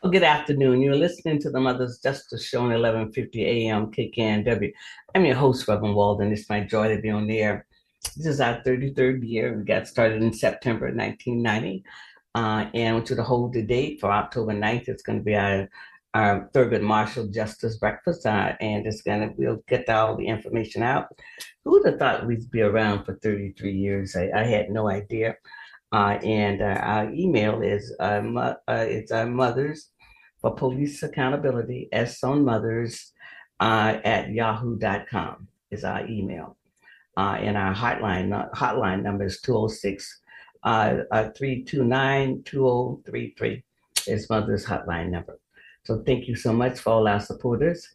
Well, good afternoon. You're listening to the Mother's Justice Show on 1150 AM KKNW. I'm your host, Reverend Walden. It's my joy to be on the air. This is our 33rd year. We got started in September 1990. Uh, and to the hold the date for October 9th, it's going to be our, our Thurgood Marshall Justice Breakfast. Uh, and it's going to, we'll get all the information out. Who would have thought we'd be around for 33 years? I, I had no idea. Uh, and uh, our email is uh, mo- uh, it's our mothers for police accountability, S on mothers uh, at yahoo.com is our email. Uh, and our hotline uh, hotline number is 206 uh, uh, 329 2033 is mother's hotline number. So thank you so much for all our supporters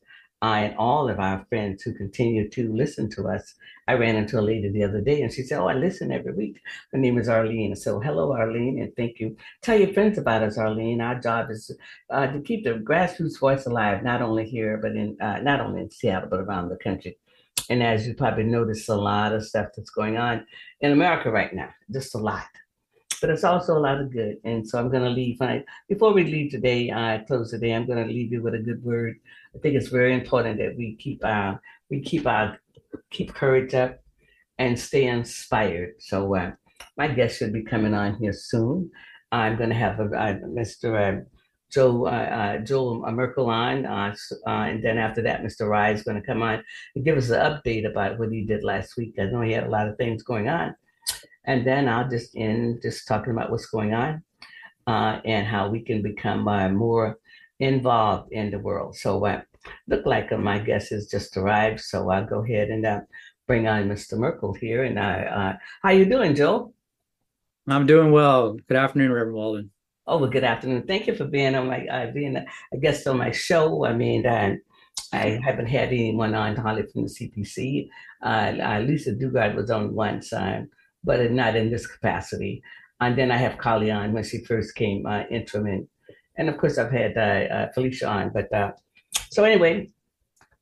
uh, and all of our friends who continue to listen to us. I ran into a lady the other day and she said, Oh, I listen every week. Her name is Arlene. So, hello, Arlene, and thank you. Tell your friends about us, Arlene. Our job is uh, to keep the grassroots voice alive, not only here, but in uh, not only in Seattle, but around the country. And as you probably noticed, a lot of stuff that's going on in America right now, just a lot. But it's also a lot of good. And so I'm going to leave. I, before we leave today, I uh, close today, I'm going to leave you with a good word. I think it's very important that we keep our we keep our keep courage up and stay inspired. So uh, my guest should be coming on here soon. I'm going to have a, Mr. Uh, Joe uh, uh, Joel Merkel on, uh, uh, and then after that, Mr. Rye is going to come on and give us an update about what he did last week. I know he had a lot of things going on, and then I'll just end just talking about what's going on uh, and how we can become uh, more involved in the world. So, uh, look like uh, my guest has just arrived, so I'll go ahead and uh, bring on Mr. Merkel here. And I, uh, how you doing, Joe? I'm doing well. Good afternoon, Reverend Walden. Oh, well, good afternoon. Thank you for being on my uh, being a, guest on my show. I mean, uh, I haven't had anyone on hardly from the CPC. Uh, uh, Lisa Daugaard was on once, uh, but not in this capacity. And then I have Carly on when she first came uh, interim, and, and of course I've had uh, uh, Felicia on. But uh, so anyway,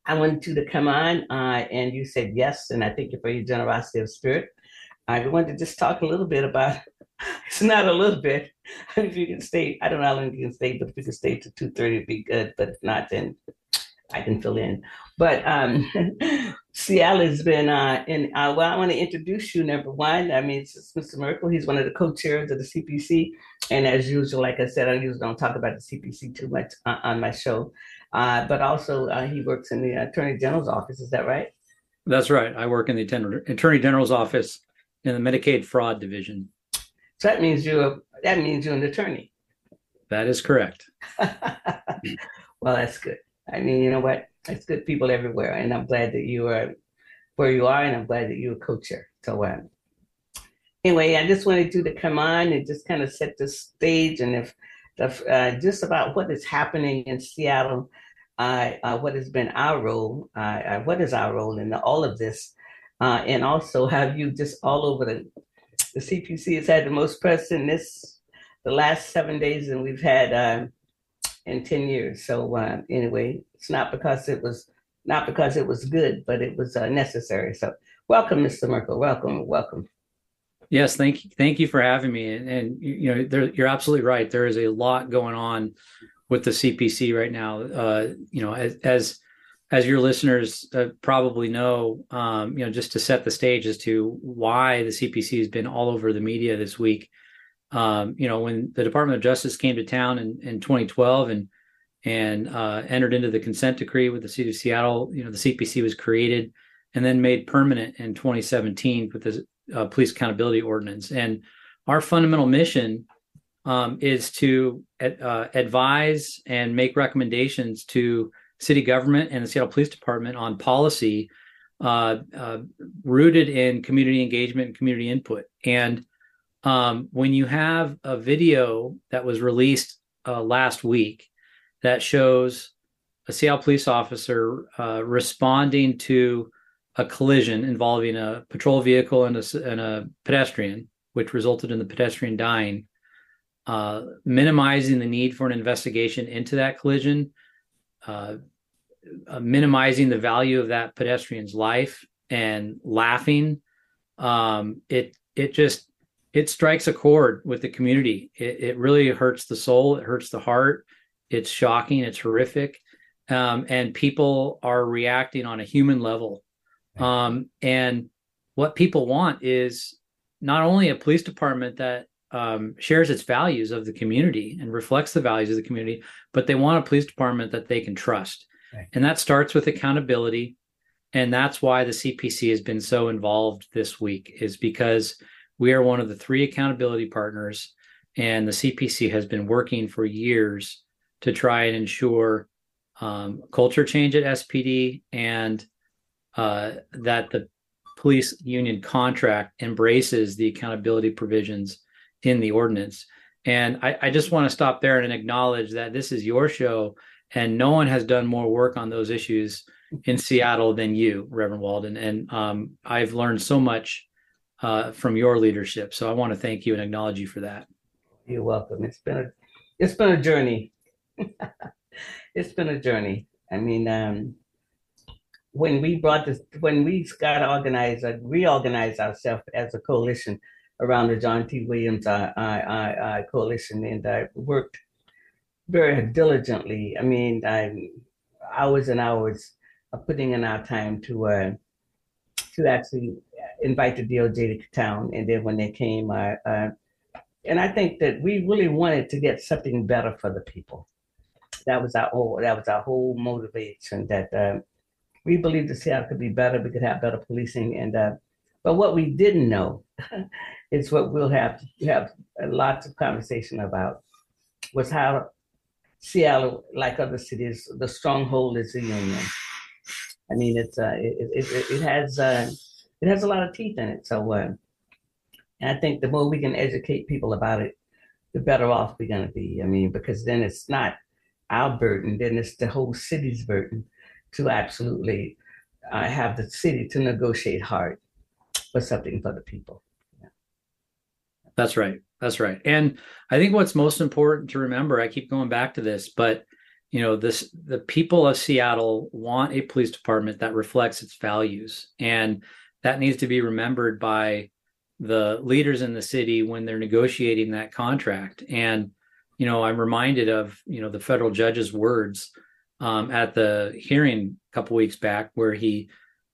I wanted you to come on, uh, and you said yes, and I thank you for your generosity of spirit. I wanted to just talk a little bit about. It's not a little bit. If you can stay, I don't know how long you can stay, but if you can stay to two thirty, it'd be good. But if not, then I can fill in. But um, Seattle has been uh, in. Uh, well, I want to introduce you. Number one, I mean, it's Mr. Merkel. He's one of the co-chairs of the CPC, and as usual, like I said, I usually don't talk about the CPC too much uh, on my show. Uh, but also, uh, he works in the Attorney General's office. Is that right? That's right. I work in the Attorney General's office in the Medicaid Fraud Division. So that means you're that means you're an attorney. That is correct. well, that's good. I mean, you know what? It's good people everywhere, and I'm glad that you are where you are, and I'm glad that you're a co-chair. So, uh, anyway, I just wanted you to come on and just kind of set the stage, and if the, uh, just about what is happening in Seattle, uh, uh, what has been our role, uh, uh, what is our role in all of this, uh, and also have you just all over the the CPC has had the most press in this the last seven days, and we've had in ten years. So anyway, it's not because it was not because it was good, but it was uh, necessary. So welcome, Mr. Merkel. Welcome, welcome. Yes, thank you, thank you for having me. And, and you know, there, you're absolutely right. There is a lot going on with the CPC right now. Uh, you know, as, as as your listeners uh, probably know, um, you know, just to set the stage as to why the CPC has been all over the media this week. Um, you know, when the Department of Justice came to town in, in 2012 and and uh, entered into the consent decree with the city of Seattle, you know, the CPC was created and then made permanent in 2017 with the uh, police accountability ordinance. And our fundamental mission um, is to uh, advise and make recommendations to city government and the Seattle Police Department on policy uh, uh, rooted in community engagement and community input. And um, when you have a video that was released uh, last week that shows a Seattle police officer uh, responding to a collision involving a patrol vehicle and a, and a pedestrian, which resulted in the pedestrian dying, uh, minimizing the need for an investigation into that collision, uh, uh, minimizing the value of that pedestrian's life, and laughing. Um, it it just it strikes a chord with the community. It, it really hurts the soul. It hurts the heart, it's shocking, it's horrific, um, and people are reacting on a human level. Um, and what people want is not only a police department that um, shares its values of the community and reflects the values of the community, but they want a police department that they can trust. Right. And that starts with accountability. And that's why the CPC has been so involved this week, is because we are one of the three accountability partners. And the CPC has been working for years to try and ensure um, culture change at SPD and uh, that the police union contract embraces the accountability provisions in the ordinance. And I, I just want to stop there and acknowledge that this is your show, and no one has done more work on those issues in Seattle than you, Reverend Walden. And um, I've learned so much uh, from your leadership. So I want to thank you and acknowledge you for that. You're welcome. It's been a it's been a journey. it's been a journey. I mean, um, when we brought this, when we got organized, uh, reorganized ourselves as a coalition around the John T. Williams uh, I, I, I coalition, and I worked very diligently. I mean, I hours and hours of putting in our time to uh, to actually invite the DOJ to town, and then when they came, uh, uh, and I think that we really wanted to get something better for the people. That was our whole. That was our whole motivation. That uh, we believed the Seattle could be better. We could have better policing, and uh, but what we didn't know is what we'll have have lots of conversation about was how Seattle, like other cities, the stronghold is the union. I mean, it's uh, it, it, it has uh, it has a lot of teeth in it. So, uh, and I think the more we can educate people about it, the better off we're going to be. I mean, because then it's not our burden, then it's the whole city's burden to absolutely uh, have the city to negotiate hard for something for the people. Yeah. That's right. That's right. And I think what's most important to remember, I keep going back to this, but you know, this the people of Seattle want a police department that reflects its values. And that needs to be remembered by the leaders in the city when they're negotiating that contract. And, you know, I'm reminded of, you know, the federal judge's words um, at the hearing a couple weeks back, where he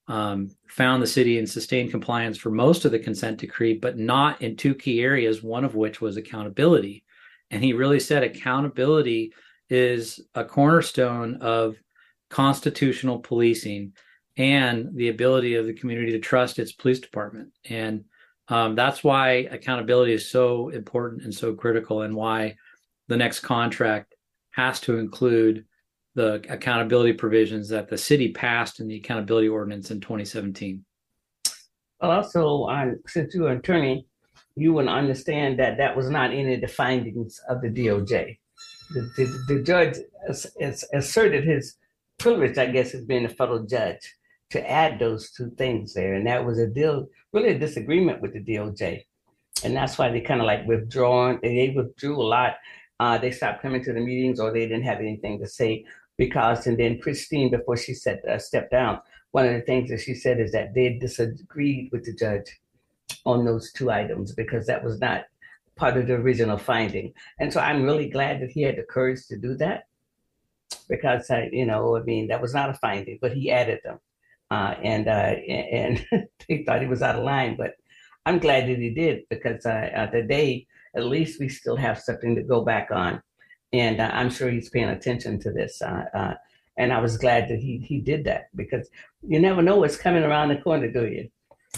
um, found the city in sustained compliance for most of the consent decree, but not in two key areas, one of which was accountability. And he really said accountability is a cornerstone of constitutional policing and the ability of the community to trust its police department. And um, that's why accountability is so important and so critical, and why the next contract has to include the accountability provisions that the city passed in the accountability ordinance in 2017. Well, also, um, since you're an attorney, you would understand that that was not any of the findings of the DOJ. The, the, the judge asserted his privilege, I guess, as being a federal judge, to add those two things there. And that was a deal, really a disagreement with the DOJ. And that's why they kind of like withdrawn, they withdrew a lot. Uh, they stopped coming to the meetings or they didn't have anything to say because, and then Christine, before she said uh, stepped down, one of the things that she said is that they disagreed with the judge on those two items because that was not part of the original finding. And so I'm really glad that he had the courage to do that because I, you know, I mean, that was not a finding, but he added them. Uh, and uh, and they thought he was out of line, but I'm glad that he did because uh, today at least we still have something to go back on and uh, I'm sure he's paying attention to this. Uh, uh, and I was glad that he he did that because you never know what's coming around the corner, do you?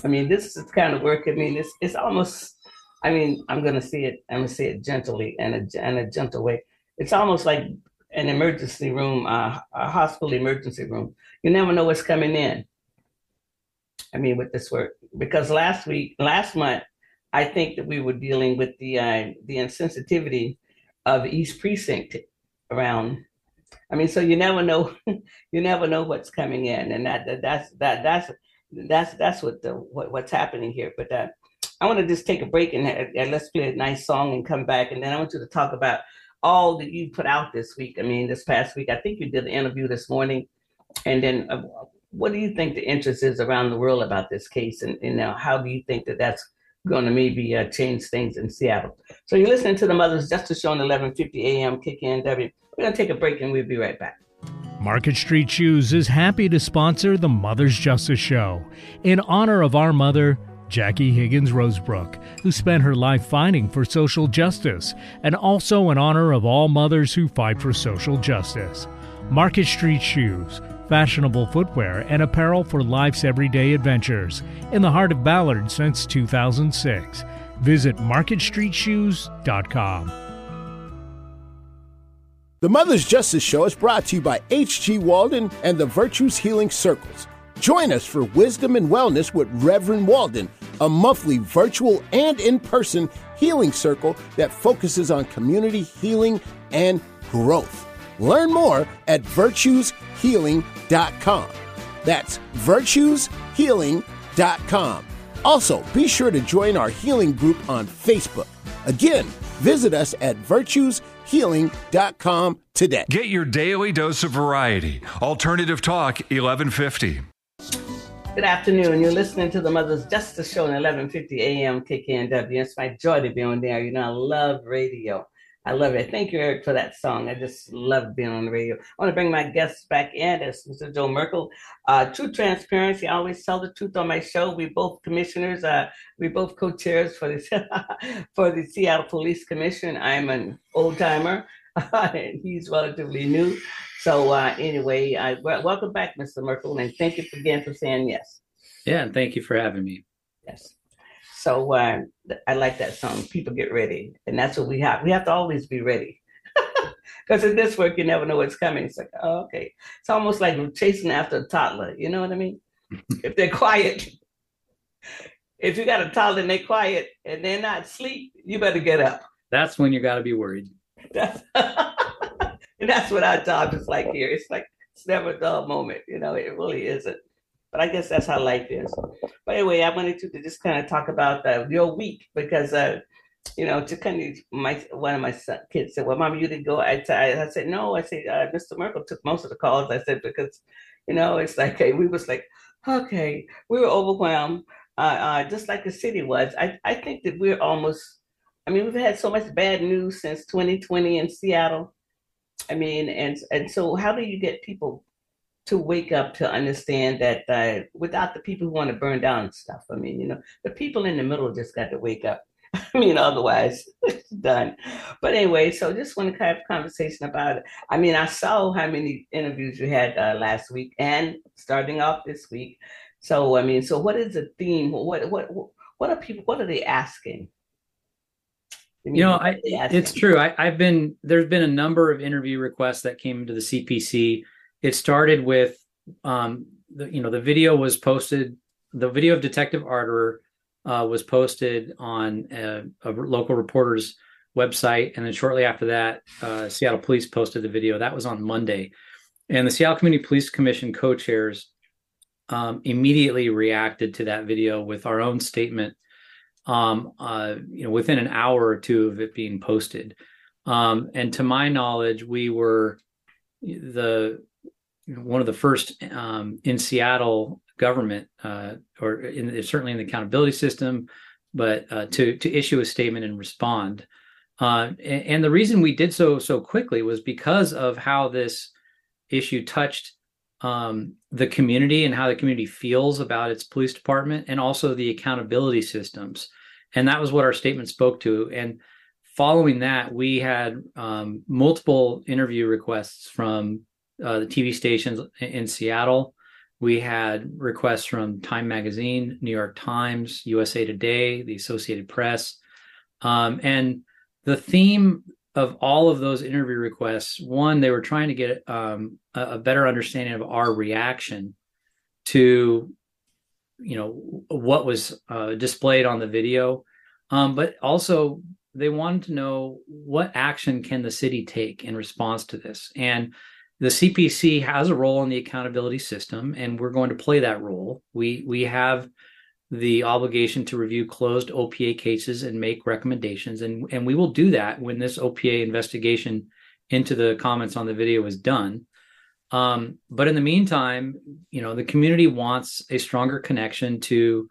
I mean, this is kind of work. I mean, it's it's almost. I mean, I'm gonna say it. I'm gonna say it gently and a and a gentle way. It's almost like an emergency room, uh, a hospital emergency room. You never know what's coming in. I mean, with this work, because last week, last month, I think that we were dealing with the uh, the insensitivity of East Precinct around. I mean, so you never know, you never know what's coming in, and that, that that's that that's that's that's what the what, what's happening here. But uh, I want to just take a break and, and let's play a nice song and come back, and then I want you to talk about all that you put out this week. I mean, this past week, I think you did an interview this morning, and then uh, what do you think the interest is around the world about this case, and, and now how do you think that that's going to maybe uh, change things in Seattle. So you're listening to the Mother's Justice Show on 1150 AM KKNW. We're going to take a break and we'll be right back. Market Street Shoes is happy to sponsor the Mother's Justice Show in honor of our mother, Jackie Higgins Rosebrook, who spent her life fighting for social justice, and also in honor of all mothers who fight for social justice. Market Street Shoes, fashionable footwear and apparel for life's everyday adventures, in the heart of Ballard since 2006. Visit MarketStreetShoes.com. The Mother's Justice Show is brought to you by H.G. Walden and the Virtues Healing Circles. Join us for Wisdom and Wellness with Reverend Walden, a monthly virtual and in person healing circle that focuses on community healing and growth. Learn more at virtueshealing.com. That's virtueshealing.com. Also, be sure to join our healing group on Facebook. Again, visit us at virtueshealing.com today. Get your daily dose of variety. Alternative Talk 1150. Good afternoon. You're listening to the Mother's Justice Show on 1150 AM KKNW. It's my joy to be on there. You know, I love radio. I love it. Thank you, Eric, for that song. I just love being on the radio. I want to bring my guests back in. That's Mr. Joe Merkel. Uh, true transparency. I always tell the truth on my show. We both commissioners. Uh, we both co-chairs for the for the Seattle Police Commission. I'm an old timer, he's relatively new. So uh, anyway, I, welcome back, Mr. Merkel, and thank you again for saying yes. Yeah, and thank you for having me. Yes. So uh, I like that song. People get ready, and that's what we have. We have to always be ready, because in this work you never know what's coming. It's like, oh, okay, it's almost like chasing after a toddler. You know what I mean? if they're quiet, if you got a toddler and they're quiet and they're not asleep, you better get up. That's when you got to be worried. That's, and that's what our job is like here. It's like it's never a dull moment. You know, it really isn't. But I guess that's how life is. But anyway, I wanted to, just kind of talk about your week because, uh, you know, to kind of my one of my son, kids said, "Well, mom, you didn't go." I, I said, "No." I said, uh, "Mr. Merkel took most of the calls." I said because, you know, it's like hey, we was like, okay, we were overwhelmed, uh, uh, just like the city was. I I think that we're almost. I mean, we've had so much bad news since 2020 in Seattle. I mean, and and so how do you get people to wake up to understand that uh, without the people who want to burn down stuff, I mean, you know, the people in the middle just got to wake up. I mean, otherwise it's done. But anyway, so just want to have a conversation about it. I mean, I saw how many interviews you had uh, last week and starting off this week. So I mean, so what is the theme? What what what are people? What are they asking? I mean, you know, I, it's true. I, I've been there's been a number of interview requests that came into the CPC it started with um, the, you know the video was posted the video of detective Auderer uh, was posted on a, a, local reporter's website. And then shortly after that uh, seattle police posted the video. That was on monday. And the seattle community police commission co-chairs um, immediately reacted to that video with our own statement um, uh, you know within an hour or two of it being posted. Um, and to my knowledge we were the one of the first um, in Seattle government, uh, or in, certainly in the accountability system, but uh, to to issue a statement and respond. Uh, and, and, the reason we did so so quickly was because of how this issue touched um, the community and how the community feels about its police department, and also the accountability systems. And that was what our statement spoke to. And following that, we had um, multiple interview requests from uh, the TV stations in Seattle. We had requests from Time Magazine, New York Times, USA Today, the Associated Press. Um, and the theme of all of those interview requests one, they were trying to get um, a, a better understanding of our reaction to you know what was uh, displayed on the video um, but also they wanted to know what action can the city take in response to this and the CPC has a role in the accountability system, and we're going to play that role. We we have the obligation to review closed OPA cases and make recommendations, and and we will do that when this OPA investigation into the comments on the video is done. Um, but in the meantime, you know, the community wants a stronger connection to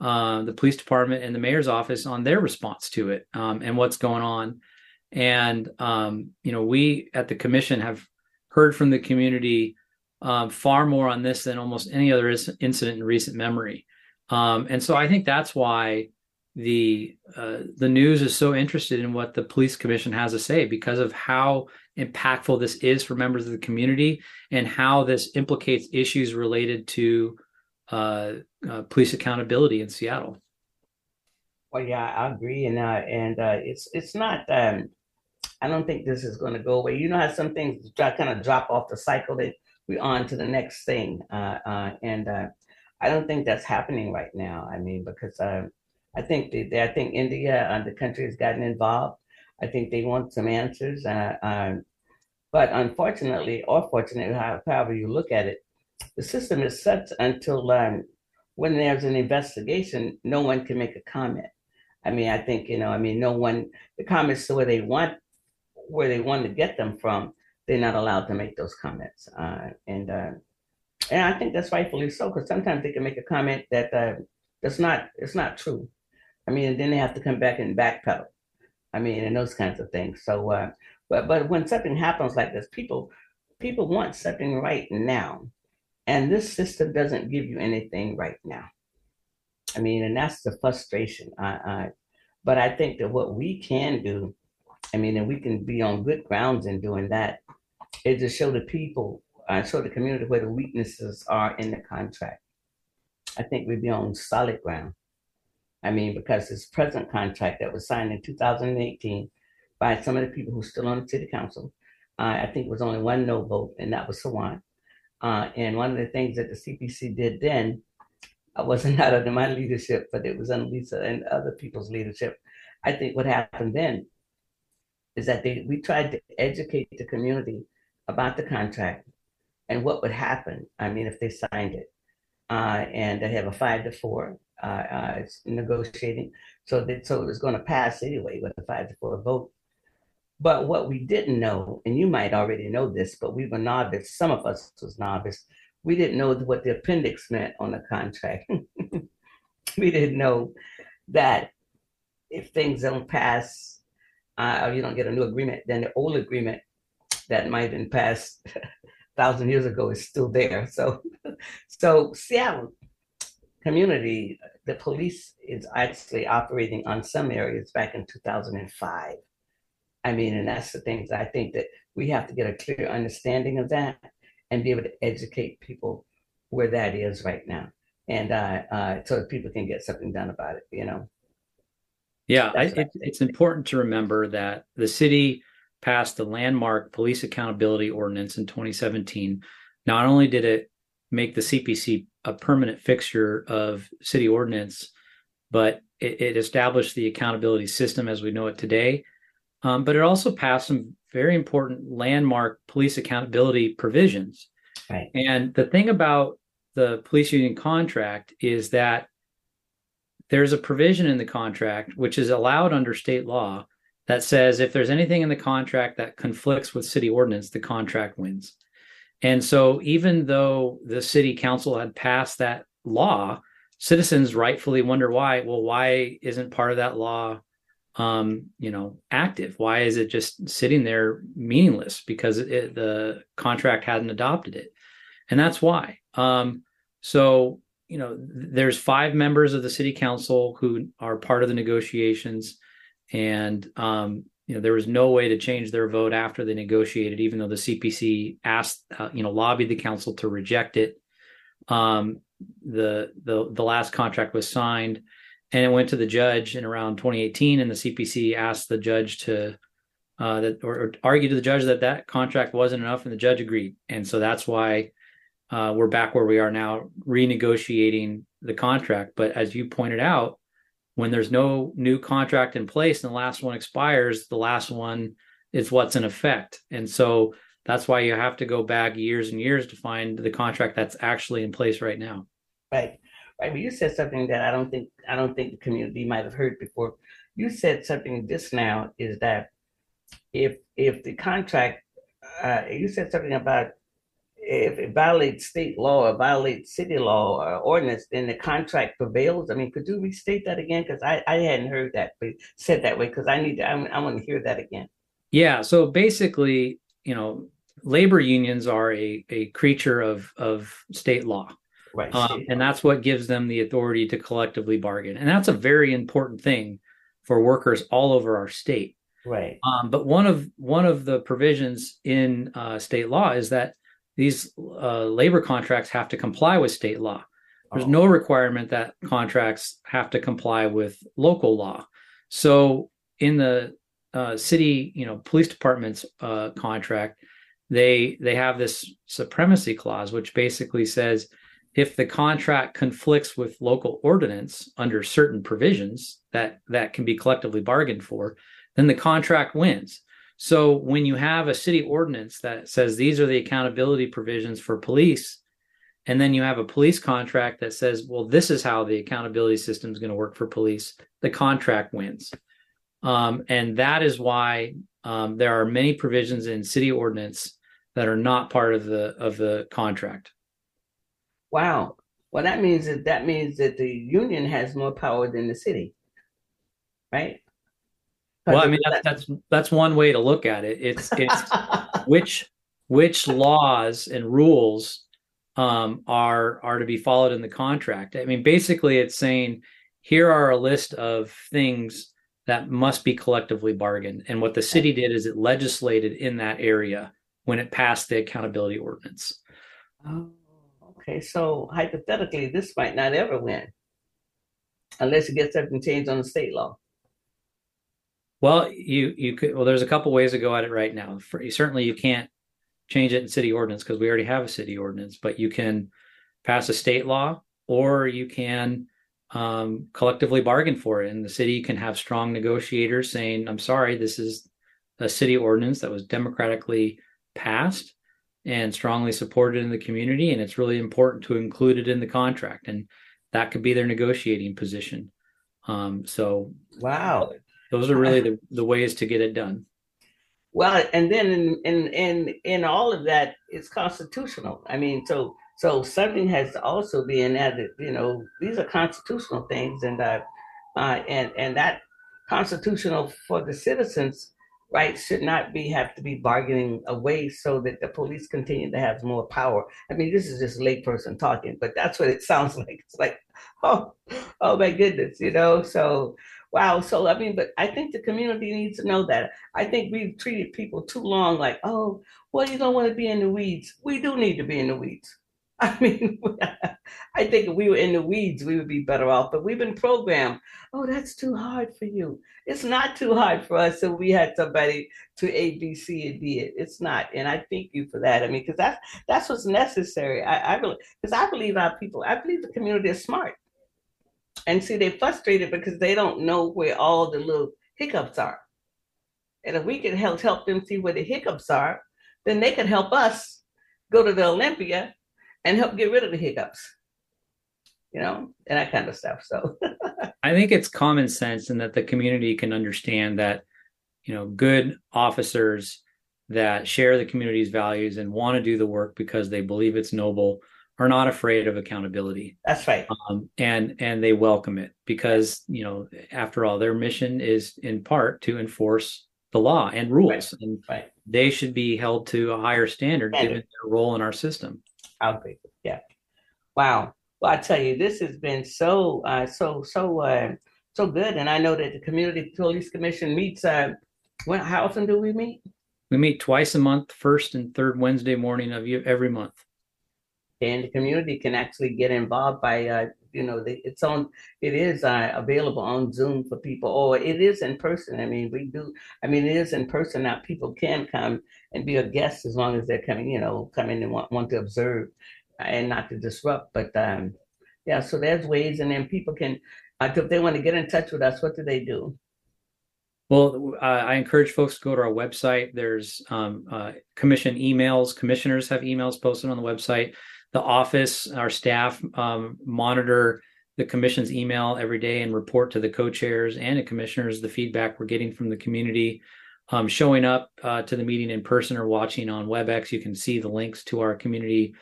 uh, the police department and the mayor's office on their response to it um, and what's going on. And um, you know, we at the commission have heard from the community um, far more on this than almost any other incident in recent memory. Um, and so I think that's why the uh, the news is so interested in what the police commission has to say because of how impactful this is for members of the community and how this implicates issues related to uh, uh, police accountability in Seattle. Well, yeah, I agree, and uh, and uh, it's it's not. Um, I don't think this is going to go away. You know how some things kind of drop off the cycle that we on to the next thing, uh, uh, and uh, I don't think that's happening right now. I mean, because uh, I think they, I think India, uh, the country has gotten involved. I think they want some answers, uh, uh, but unfortunately, or fortunately, however you look at it, the system is such until um, when there's an investigation, no one can make a comment. I mean, I think you know. I mean, no one. The comments the way they want, where they want to get them from, they're not allowed to make those comments. Uh, and uh, and I think that's rightfully so, because sometimes they can make a comment that uh, that's not it's not true. I mean, and then they have to come back and backpedal. I mean, and those kinds of things. So, uh, but but when something happens like this, people people want something right now, and this system doesn't give you anything right now. I mean, and that's the frustration. I, I, but I think that what we can do, I mean, and we can be on good grounds in doing that, is to show the people, uh, show the community where the weaknesses are in the contract. I think we'd be on solid ground. I mean, because this present contract that was signed in 2018 by some of the people who still on the city council, uh, I think it was only one no vote, and that was Sawant. Uh, and one of the things that the CPC did then uh, wasn't out under my leadership, but it was under Lisa and other people's leadership. I think what happened then is that they we tried to educate the community about the contract and what would happen. I mean, if they signed it, uh, and they have a five to four. Uh, uh, negotiating, so that so it was going to pass anyway with a five to four vote. But what we didn't know, and you might already know this, but we were novice. Some of us was novice. We didn't know what the appendix meant on the contract. we didn't know that if things don't pass, uh, or you don't get a new agreement, then the old agreement that might have been passed thousand years ago is still there. So, so Seattle community, the police is actually operating on some areas back in 2005. I mean, and that's the things I think that we have to get a clear understanding of that and be able to educate people where that is right now. And uh, uh, so that people can get something done about it, you know? Yeah, I, it, it's important to remember that the city passed the landmark police accountability ordinance in 2017. Not only did it make the CPC a permanent fixture of city ordinance, but it, it established the accountability system as we know it today. Um, but it also passed some very important landmark police accountability provisions. Right. And the thing about the police union contract is that there's a provision in the contract which is allowed under state law that says if there's anything in the contract that conflicts with city ordinance, the contract wins. And so, even though the city council had passed that law, citizens rightfully wonder why. Well, why isn't part of that law, um, you know, active? Why is it just sitting there meaningless because it, the contract hadn't adopted it? And that's why. Um, so, you know, there's five members of the city council who are part of the negotiations, and um, you know there was no way to change their vote after they negotiated even though the cpc asked uh, you know lobbied the council to reject it. Um, the the the last contract was signed and it went to the judge in around 2018 and the cpc asked the judge to uh, that or, or argue to the judge that that contract wasn't enough and the judge agreed. And so that's why uh, we're back where we are now renegotiating the contract but as you pointed out when there's no new contract in place and the last one expires, the last one is what's in effect. And so that's why you have to go back years and years to find the contract that's actually in place right now. Right. Right. But you said something that I don't think I don't think the community might have heard before. You said something just now is that if if the contract uh, you said something about if it violates state law or violates city law or ordinance, then the contract prevails. I mean, could you restate that again? Because I, I hadn't heard that but said that way. Because I need to, I, I want to hear that again. Yeah. So basically, you know, labor unions are a, a creature of of state law. Right. Um, and that's what gives them the authority to collectively bargain. And that's a very important thing for workers all over our state. Right. Um, but one of one of the provisions in uh, state law is that these uh, labor contracts have to comply with state law. There's Oh. no requirement that contracts have to comply with local law. So in the uh, city, you know, police department's uh, contract, they they have this supremacy clause, which basically says if the contract conflicts with local ordinance under certain provisions that that can be collectively bargained for, then the contract wins. So when you have a city ordinance that says these are the accountability provisions for police, and then you have a police contract that says, well, this is how the accountability system is going to work for police, the contract wins. Um, and that is why um, there are many provisions in city ordinance that are not part of the of the contract. Wow. Well, that means that that means that the union has more power than the city, right? Well, I mean that's that's that's one way to look at it. It's it's which which laws and rules um, are are to be followed in the contract. I mean, basically, it's saying here are a list of things that must be collectively bargained. And what the city did is it legislated in that area when it passed the accountability ordinance. Oh, okay. So hypothetically, this might not ever win unless it gets something changed on the state law. Well, you you could well, there's a couple ways to go at it right now. For, certainly, you can't change it in city ordinance because we already have a city ordinance, but you can pass a state law or you can um, collectively bargain for it. And the city can have strong negotiators saying, I'm sorry, this is a city ordinance that was democratically passed and strongly supported in the community. And it's really important to include it in the contract. And that could be their negotiating position. Um, so, wow. Those are really the, the ways to get it done. Well, and then in, in in in all of that, it's constitutional. I mean, so so something has to also be in that. You know, these are constitutional things, and uh, uh, and and that constitutional for the citizens' rights should not be have to be bargaining away so that the police continue to have more power. I mean, this is just layperson talking, but that's what it sounds like. It's like, oh, oh my goodness, you know. So wow. So I mean, but I think the community needs to know that. I think we've treated people too long like, oh, well, you don't want to be in the weeds. We do need to be in the weeds. I mean, I think if we were in the weeds, we would be better off. But we've been programmed. Oh, that's too hard for you. It's not too hard for us. So we had somebody to A, B, C, and D it. It's not. And I thank you for that. I mean, because that's that's what's necessary. I, I because I believe our people. I believe the community is smart. And see, they're frustrated because they don't know where all the little hiccups are. And if we could help help them see where the hiccups are, then they could help us go to the Olympia and help get rid of the hiccups. You know, and that kind of stuff. So I think it's common sense and that the community can understand that, you know, good officers that share the community's values and want to do the work because they believe it's noble are not afraid of accountability. That's right. Um, and and they welcome it because you know after all their mission is in part to enforce the law and rules right. and right. they should be held to a higher standard, standard. given their role in our system. Agree. Yeah. Wow. Well, I tell you, this has been so uh, so so uh, so good, and I know that the Community Police Commission meets. Uh, when how often do we meet? We meet twice a month, first and third Wednesday morning of every month and the community can actually get involved by uh, you know the, it's on it is uh, available on zoom for people or it is in person i mean we do i mean it is in person now people can come and be a guest as long as they're coming you know coming and want, want to observe and not to disrupt but um yeah so there's ways and then people can uh, if they want to get in touch with us what do they do well, uh, I encourage folks to go to our website. There's um, uh, commission emails. Commissioners have emails posted on the website the office, our staff um, monitor the commission's email every day and report to the co-chairs and the commissioners the feedback we're getting from the community. um, showing up uh, to the meeting in person or watching on WebEx, you can see the links to our community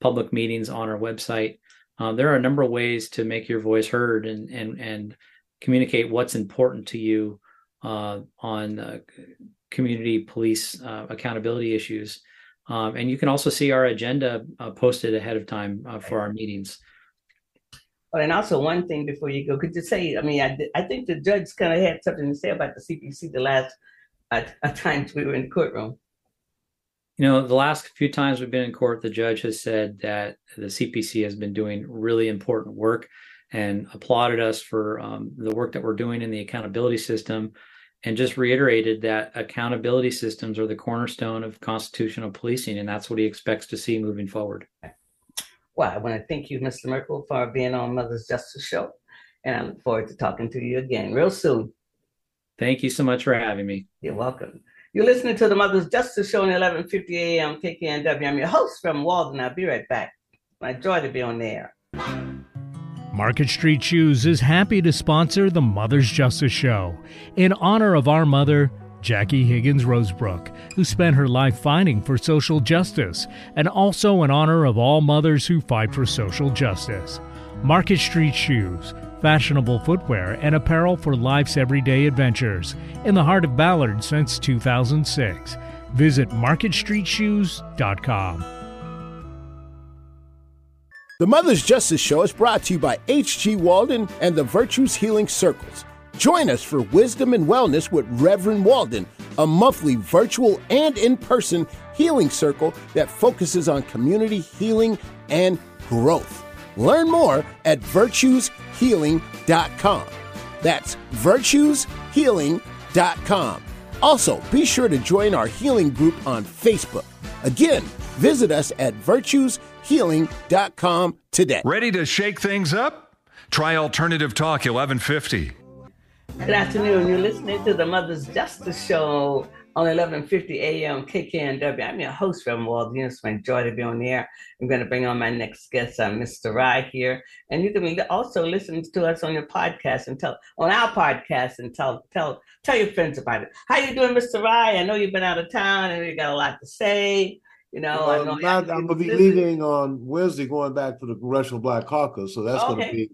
public meetings on our website. Uh, there are a number of ways to make your voice heard and and and communicate what's important to you uh, on uh, community police uh, accountability issues. Um, and you can also see our agenda uh, posted ahead of time uh, for our meetings. Oh, and also one thing before you go, could you say? I mean, I, I think the judge kind of had something to say about the CPC the last uh, times we were in the courtroom. You know, the last few times we've been in court, the judge has said that the CPC has been doing really important work and applauded us for um, the work that we're doing in the accountability system and just reiterated that accountability systems are the cornerstone of constitutional policing, and that's what he expects to see moving forward. Well, I want to thank you, Mr. Merkel, for being on Mother's Justice Show, and I look forward to talking to you again real soon. Thank you so much for having me. You're welcome. You're listening to the Mother's Justice Show on 1150 AM KKNW. I'm your host from Walden. I'll be right back. My joy to be on there. Market Street Shoes is happy to sponsor the Mother's Justice Show in honor of our mother, Jackie Higgins Rosebrook, who spent her life fighting for social justice, and also in honor of all mothers who fight for social justice. Market Street Shoes, fashionable footwear and apparel for life's everyday adventures, in the heart of Ballard since 2006. Visit MarketStreetShoes.com. The Mother's Justice Show is brought to you by H.G. Walden and the Virtues Healing Circles. Join us for Wisdom and Wellness with Reverend Walden, a monthly virtual and in person healing circle that focuses on community healing and growth. Learn more at virtueshealing.com. That's virtueshealing.com. Also, be sure to join our healing group on Facebook. Again, visit us at virtueshealing.com today. Ready to shake things up? Try Alternative Talk 1150. Good afternoon. You're listening to the Mother's Justice Show on 1150 AM KKNW. I'm your host, Reverend Walden. It's my joy to be on the air. I'm going to bring on my next guest, uh, Mr. Rye here. And you can also listen to us on your podcast and tell on our podcast and tell tell tell your friends about it. How you doing, Mr. Rye? I know you've been out of town and you got a lot to say. You know, well, know not, I'm gonna be leaving on Wednesday, going back to the Congressional Black Caucus. So that's okay. going to be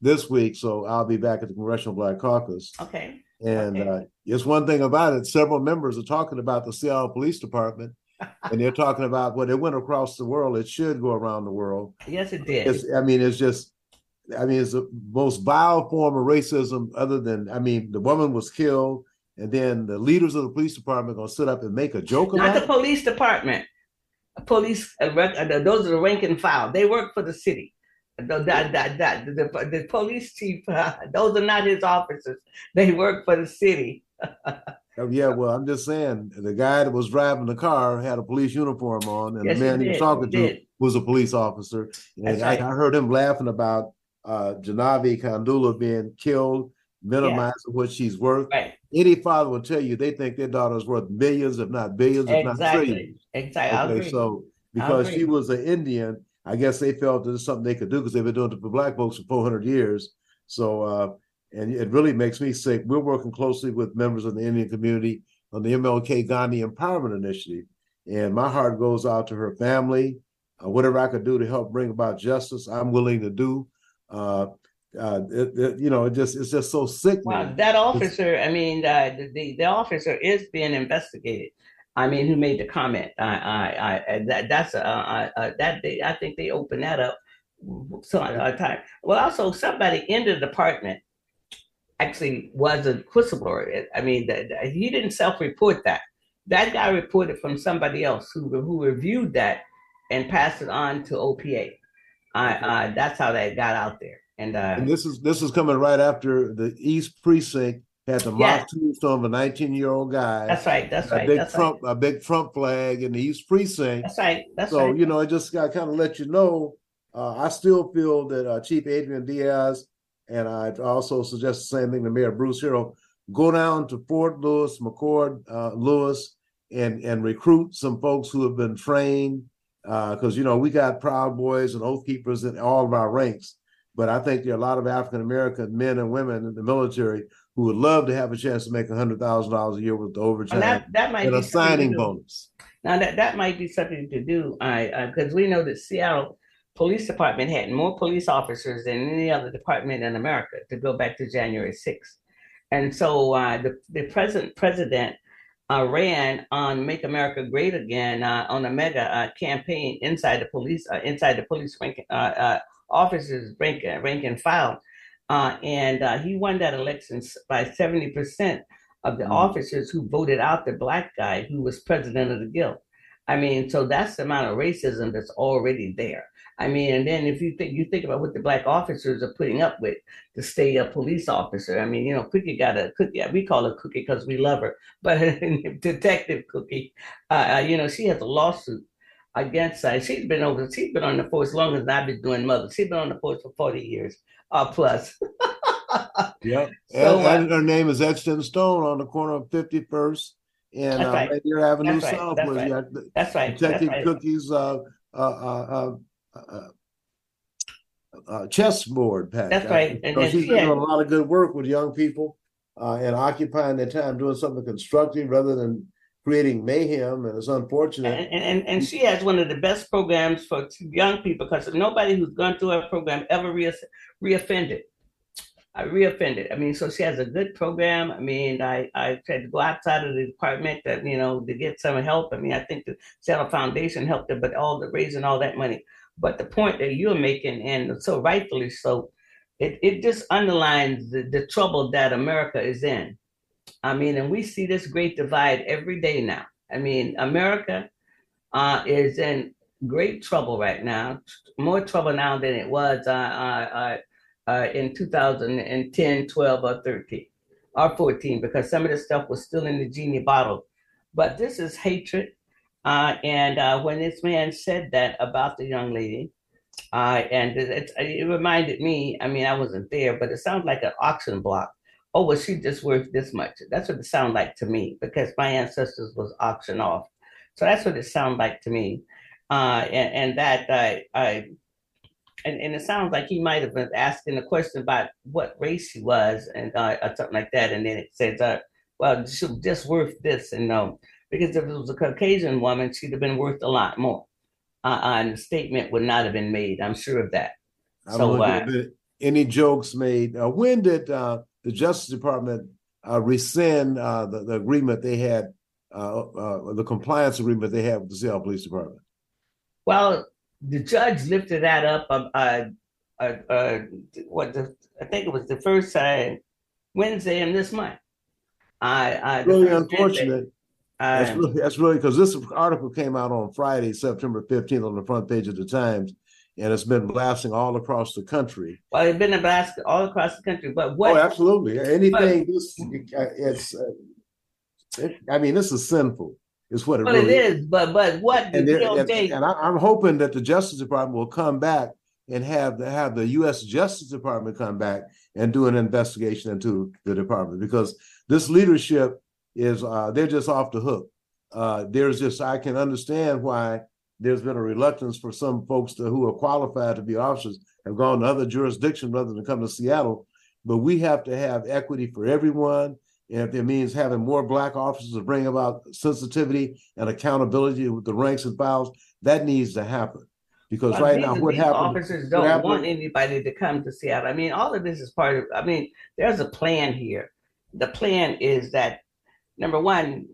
this week. So I'll be back at the Congressional Black Caucus. Okay. And okay. uh, just one thing about it, several members are talking about the Seattle Police Department, and they're talking about well, it went across the world. It should go around the world. Yes, it did. It's, I mean, it's just. I mean, it's the most vile form of racism. Other than, I mean, the woman was killed, and then the leaders of the police department are going to sit up and make a joke Not about the police department police, uh, those are the rank and file. They work for the city. The, the, the, the, police chief, uh, those are not his officers. They work for the city. oh, yeah, well, I'm just saying the guy that was driving the car had a police uniform on, and yes, the man he, he was talking to was a police officer. And I, right. I, heard him laughing about uh, Jaahnavi Kandula being killed, minimizing yeah. what she's worth. Right. Any father will tell you they think their daughter is worth millions, if not billions, exactly. if not trillions. Exactly. Okay, so because she was an Indian, I guess they felt there's something they could do because they've been doing it for black folks for 400 years. So, uh, and it really makes me sick. We're working closely with members of the Indian community on the MLK Gandhi Empowerment Initiative, and my heart goes out to her family. Uh, whatever I could do to help bring about justice, I'm willing to do. Uh, uh, it, it, you know, it just it's just so sick. Well, that officer, I mean, uh, the the officer is being investigated. I mean, who made the comment? I, I, I that that's uh, uh, that they, I think they opened that up so a time. Well, also somebody in the department actually was a whistleblower. I mean, that he didn't self-report that. That guy reported from somebody else who who reviewed that and passed it on to OPA. I, uh, that's how that got out there. And, uh, and this is this is coming right after the East Precinct had the yeah. mock tombstone of a 19 year old guy. That's right. That's a right. Big that's Trump, right. a big Trump flag in the East Precinct. That's right. That's so, right. you know, it just got kind of let you know. Uh, I still feel that uh, Chief Adrian Diaz, and I also suggest the same thing to Mayor Bruce Harrell. go down to Fort Lewis, McChord, uh, Lewis, and and recruit some folks who have been trained. Because uh, you know we got Proud Boys and Oath Keepers in all of our ranks, But I think there are a lot of African American men and women in the military who would love to have a chance to make hundred thousand dollars a year with the overtime And that, that might and be a signing bonus. Now that that might be something to do, I because we know that Seattle Police Department had more police officers than any other department in America to go back to January sixth, and so uh, the the present president uh, ran on "Make America Great Again" uh, on a mega uh, campaign inside the police uh, inside the police rank, uh, uh, officers rank rank and file, uh, and uh, he won that election by seventy percent of the Mhm. officers who voted out the black guy who was president of the guild. I mean, so that's the amount of racism that's already there. I mean, and then if you think you think about what the black officers are putting up with to stay a police officer, I mean, you know, Cookie got a cookie. We call her Cookie because we love her, but Detective Cookie, uh, uh, you know, she has a lawsuit against. Uh, she's been over. She's been on the force longer than I've been doing mother. She's been on the force for forty years uh, plus. Yep. So, and, uh, and her name is etched in stone on the corner of 51st and That's uh, right. Avenue That's right. South, That's right. you got the That's right. That's Detective right. Cookie's uh, uh, uh, uh, uh, uh, chessboard pack. That's right. And so she's she had- doing a lot of good work with young people uh, and occupying their time doing something constructive rather than creating mayhem. And it's unfortunate. And, and and she has one of the best programs for young people because nobody who's gone through her program ever re reoffended. I reoffended. I mean, so she has a good program. I mean, I I tried to go outside of the department that you know to get some help. I mean, I think the Seattle Foundation helped her, but all the raising all that money. But the point that you're making, and so rightfully so, it it just underlines the, the trouble that America is in. I mean, and we see this great divide every day now. I mean, America uh, is in great trouble right now, more trouble now than it was uh, uh, uh, uh, in 2010, 12, or 13, or 14, because some of the stuff was still in the genie bottle. But this is hatred. Uh, and when this man said that about the young lady, and it, it, it reminded me, I mean, I wasn't there, but it sounds like an auction block oh, well, she just worth this much. That's what it sounded like to me because my ancestors was auctioned off. So that's what it sounded like to me. Uh, and, and that I, I and, and it sounds like he might have been asking a question about what race he was and uh, or something like that. And then it says, uh, well, she was just worth this. And no, because if it was a Caucasian woman, she'd have been worth a lot more. Uh, and the statement would not have been made. I'm sure of that. I So, uh, if there have been any jokes made. Uh, when did uh, the Justice Department uh, rescind uh, the, the agreement they had, uh, uh, the compliance agreement they had with the Seattle Police Department? Well, the judge lifted that up. Uh, uh, uh, uh, what the, I think it was the first Wednesday in this month. I, I Really unfortunate. That's Uh, really that's really because this article came out on Friday, September 15th, on the front page of the Times, and it's been blasting all across the country. well, it's been a basket all across the country. But what? Oh, absolutely. Anything this it's uh, it, I mean, this is sinful, is what it Well, really it is. But but what And, there- and, and I, I'm hoping that the Justice Department will come back and have the, have the U.S. Justice Department come back and do an investigation into the department because this leadership is uh, they're just off the hook. Uh, there's just I can understand why there's been a reluctance for some folks to, who are qualified to be officers have gone to other jurisdictions rather than come to Seattle. But we have to have equity for everyone. And if it means having more black officers to bring about sensitivity and accountability with the ranks and files, that needs to happen. Because Well, right now, what these happened? Officers don't happened- want anybody to come to Seattle. I mean, all of this is part of. I mean, there's a plan here. The plan is that number one,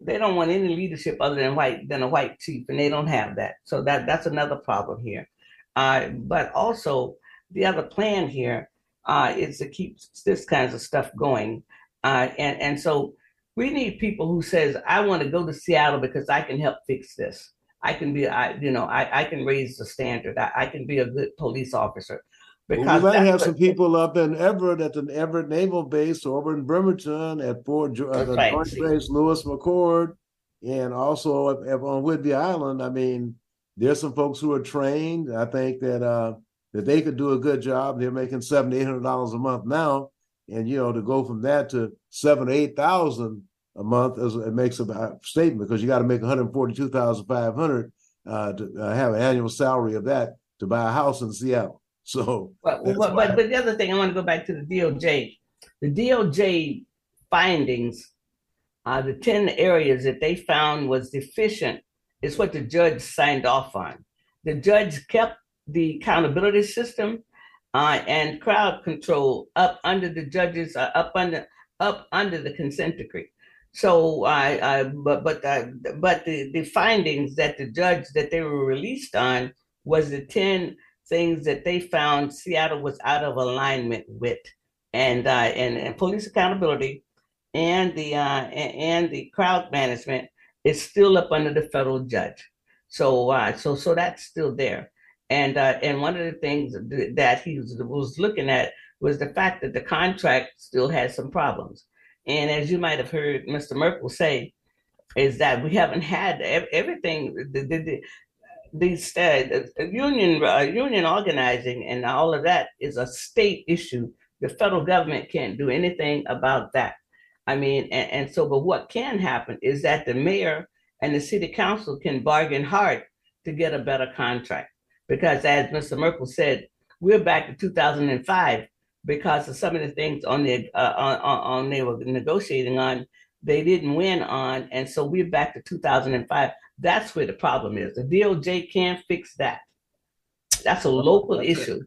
they don't want any leadership other than white than a white chief, and they don't have that. So that that's another problem here. Uh, but also, the other plan here uh, is to keep this kinds of stuff going, uh, and and so we need people who says, "I want to go to Seattle because I can help fix this." I can be, I you know, I, I can raise the standard. I, I can be a good police officer. Well, we might have some people up in Everett at the Everett Naval Base, over in Bremerton at Fort uh, the right. Joint Base Lewis McChord, and also up, up on Whidbey Island. I mean, there's some folks who are trained. I think that uh, that they could do a good job. They're making seven, eight hundred dollars a month now, and you know to go from that to seven, eight thousand a month is it makes a statement because you got to make one hundred forty-two thousand five hundred uh, to uh, have an annual salary of that to buy a house in Seattle. So, but but, but, but the other thing I want to go back to the DOJ. The DOJ findings, uh, the ten areas that they found was deficient, is what the judge signed off on. The judge kept the accountability system uh, and crowd control up under the judges, uh, up under up under the consent decree. So I, I but but uh, but the, the findings that the judge that they were released on was the ten things that they found Seattle was out of alignment with, and uh, and, and police accountability, and the uh, and, and the crowd management is still up under the federal judge. So uh, so so that's still there, and uh, and one of the things that he was, was looking at was the fact that the contract still has some problems. And as you might have heard Mr. Merkel say, is that we haven't had everything. The, the, these uh, union uh, union organizing and all of that is a state issue. The federal government can't do anything about that. I mean, and, and so, but what can happen is that the mayor and the city council can bargain hard to get a better contract. Because as Mr. Merkel said, we're back to 2005 because of some of the things on the uh, on, on they were negotiating on they didn't win on and so we're back to 2005 that's where the problem is. The doj can't fix that. That's a local issue.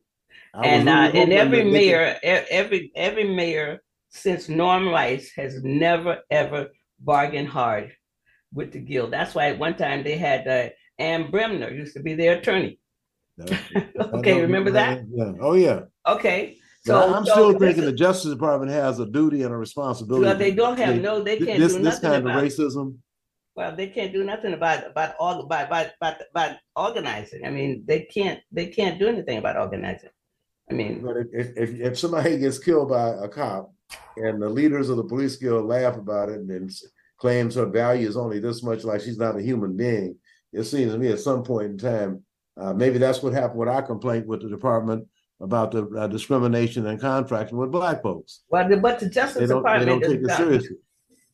And uh, and every mayor every every mayor since norm rice has never ever bargained hard with the guild. That's why at one time they had uh, Anne Bremner used to be their attorney. Okay remember that? yeah. oh yeah. Okay so but I'm so still thinking the Justice Department has a duty and a responsibility. Well, they don't have no, they can't this, do this kind about, of racism. Well, they can't do nothing about about all about, about about about organizing. I mean, they can't they can't do anything about organizing. I mean, but if, if, if somebody gets killed by a cop and the leaders of the police guild laugh about it and claims her value is only this much, like she's not a human being, it seems to me at some point in time, uh, maybe that's what happened with our complaint with the department about the uh, discrimination and contracting with black folks. Well, but the Justice Department they don't take it seriously.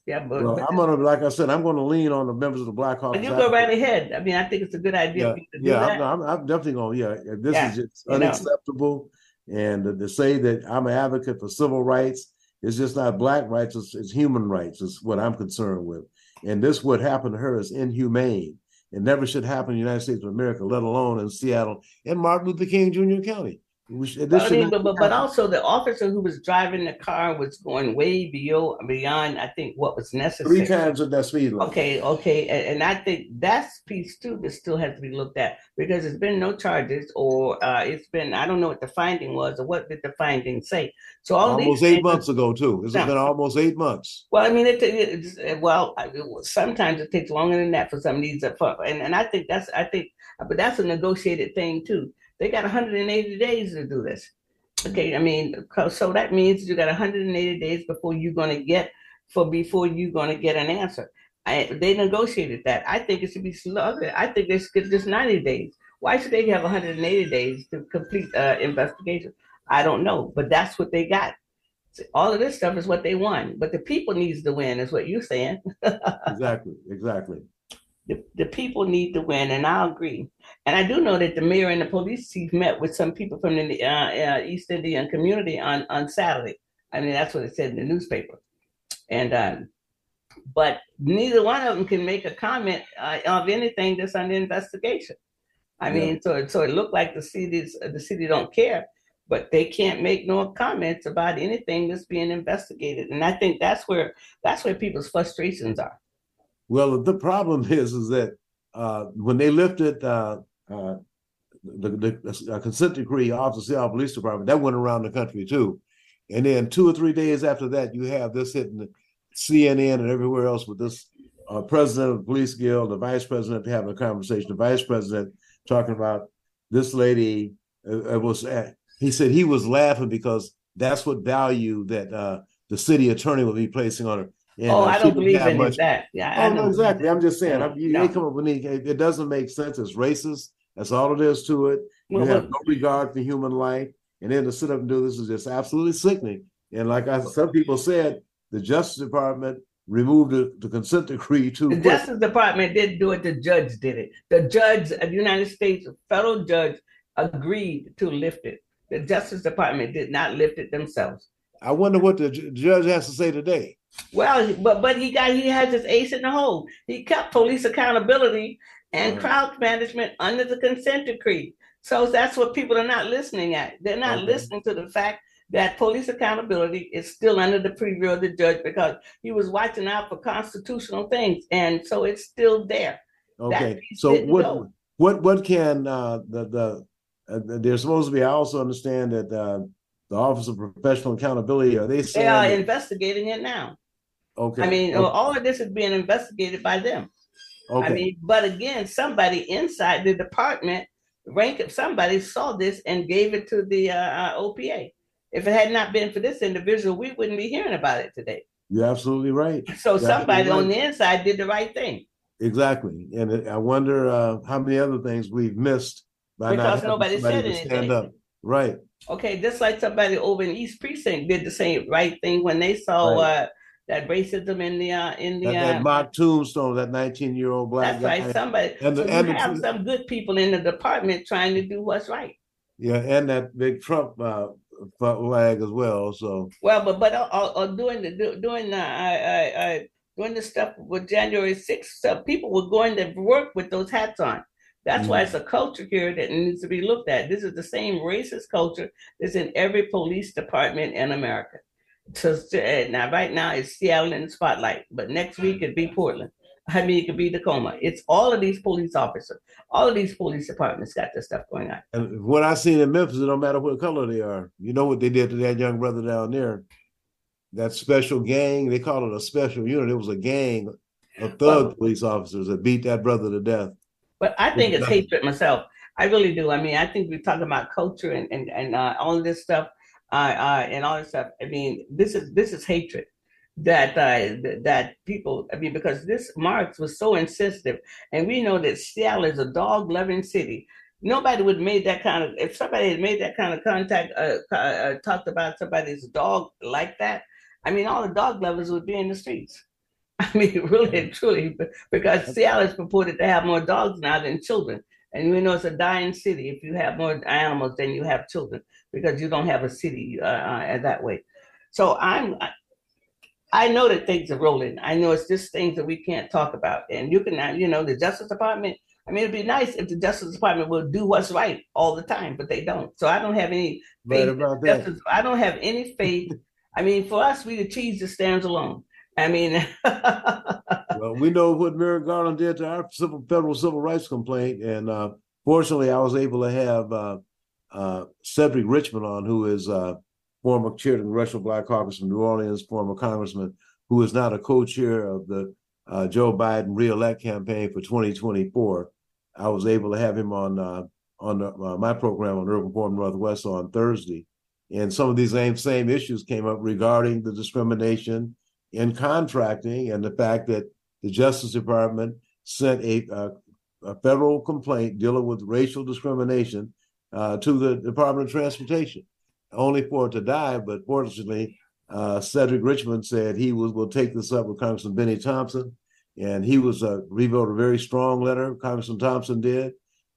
Yeah, but, well, I'm gonna, like I said, I'm going to lean on the members of the Black Hawk. You go right ahead. I mean, I think it's a good idea. Yeah, yeah I'm, I'm, I'm, definitely gonna. Yeah, this yeah, is just unacceptable. Know. And to, to, say that I'm an advocate for civil rights is just not black rights; it's, it's human rights. Is what I'm concerned with. And this what happened to her is inhumane. It never should happen in the United States of America, let alone in Seattle and Martin Luther King Jr. County. Should, I mean, but, but, but also the officer who was driving the car was going way beyond beyond I think what was necessary. Three times at that speed limit. Okay, okay, and, and, I think that's piece too that still has to be looked at because there's been no charges or uh, it's been I don't know what the finding was or what did the finding say. So all almost eight months ago too. It's been almost eight months. Well, I mean, it, it well sometimes it takes longer than that for some of these, and and I think that's I think, but that's a negotiated thing too they got 180 days to do this. Okay, I mean, so that means you got 180 days before you're going to get for before you're going to get an answer. I, they negotiated that. I think it should be slower. I think get just 90 days. Why should they have 180 days to complete uh, investigation? I don't know, but that's what they got. All of this stuff is what they won, but the people needs to win, is what you're saying. exactly, exactly the, the people need to win, and I agree. And I do know that the mayor and the police chief met with some people from the uh, uh, East Indian community on, on Saturday. I mean, that's what it said in the newspaper. And um, but neither one of them can make a comment uh, of anything that's under investigation. I yeah. mean, so so it looked like the cities the city don't care, but they can't make no comments about anything that's being investigated. And I think that's where that's where people's frustrations are. Well, the problem is, is that uh, when they lifted uh, uh, the, the uh, consent decree off the Seattle Police Department, that went around the country too. And then two or three days after that, you have this hitting CNN and everywhere else with this uh, president of the police guild, the vice president having a conversation, the vice president talking about this lady uh, was. he said he was laughing because that's what value that the city attorney would be placing on her. And, oh, uh, I don't believe in much. that. Yeah, oh, no, exactly. I'm just saying. No, you, no. come up with any, it doesn't make sense. It's racist. That's all it is to it. You well, have well, no regard for human life, and then to sit up and do this is just absolutely sickening. And like I, some people said, the Justice Department removed the, the consent decree too. The quick. Justice Department didn't do it. The judge did it. The judge, a United States federal judge, agreed to lift it. The Justice Department did not lift it themselves. I wonder what the judge has to say today. Well, but but he got he has his ace in the hole. He kept police accountability and right. crowd management under the consent decree. So that's what people are not listening at. They're not okay. listening to the fact that police accountability is still under the preview of the judge because he was watching out for constitutional things, and so it's still there. Okay, so what go. what what can uh, the the uh, they're supposed to be? I also understand that uh, the Office of Professional Accountability are they saying they are that, investigating it now. Okay, I mean, okay. all of this is being investigated by them. Okay. I mean, but again, somebody inside the department, rank of somebody saw this and gave it to the uh, uh OPA. If it had not been for this individual, we wouldn't be hearing about it today. You're absolutely right. So You're somebody right. on the inside did the right thing. Exactly, and I wonder uh, how many other things we've missed by because not nobody said anything. Stand up. Right. Okay, just like somebody over in East Precinct did the same right thing when they saw right. uh, that racism in the uh, in the that, that uh, mock tombstone, that nineteen year old black. That's guy. right. Somebody and, the, so and have the, some good people in the department trying to do what's right. Yeah, and that big Trump uh, flag as well. So well, but but uh, uh, uh doing the doing the I I, I doing the stuff with January sixth, so people were going to work with those hats on. That's mm-hmm. why it's a culture here that needs to be looked at. This is the same racist culture that's in every police department in America. So now, right now, it's Seattle in the spotlight, but next week it'd be Portland. I mean, it could be Tacoma. It's all of these police officers, all of these police departments got this stuff going on. And what I seen in Memphis, it don't matter what color they are. You know what they did to that young brother down there? That special gang, they call it a special unit. It was a gang of thug well, police officers that beat that brother to death. But I think it's hatred myself. I really do. I mean, I think we talk about culture and and, and uh, all of this stuff, uh, uh, and all this stuff. I mean, this is this is hatred that uh, that people. I mean, because this Marks was so insensitive, and we know that Seattle is a dog loving city. Nobody would have made that kind of. If somebody had made that kind of contact, uh, uh, talked about somebody's dog like that. I mean, all the dog lovers would be in the streets. I mean, really and truly, because Seattle is purported to have more dogs now than children. And we know it's a dying city if you have more animals than you have children, because you don't have a city uh, uh, that way. So I'm, I know that things are rolling. I know it's just things that we can't talk about. And you can, you know, the Justice Department. I mean, it'd be nice if the Justice Department would do what's right all the time, but they don't. So I don't have any faith. Right Justice, I don't have any faith. I mean, for us, we the cheese that stands alone. I mean, well, we know what Merrick Garland did to our civil, federal civil rights complaint, and uh, fortunately, I was able to have uh, uh, Cedric Richmond on, who is uh, former chair of the Congressional Black Caucus from New Orleans, former congressman, who is now the co-chair of the uh, Joe Biden reelect campaign for 2024. I was able to have him on uh, on the, my program on Urban Forum Northwest on Thursday, and some of these same same issues came up regarding the discrimination in contracting and the fact that the Justice Department sent a, a federal complaint dealing with racial discrimination uh, to the Department of Transportation, only for it to die. But fortunately, uh, Cedric Richmond said he was, will take this up with Congressman Benny Thompson, and he was uh, wrote a very strong letter. Congressman Thompson did,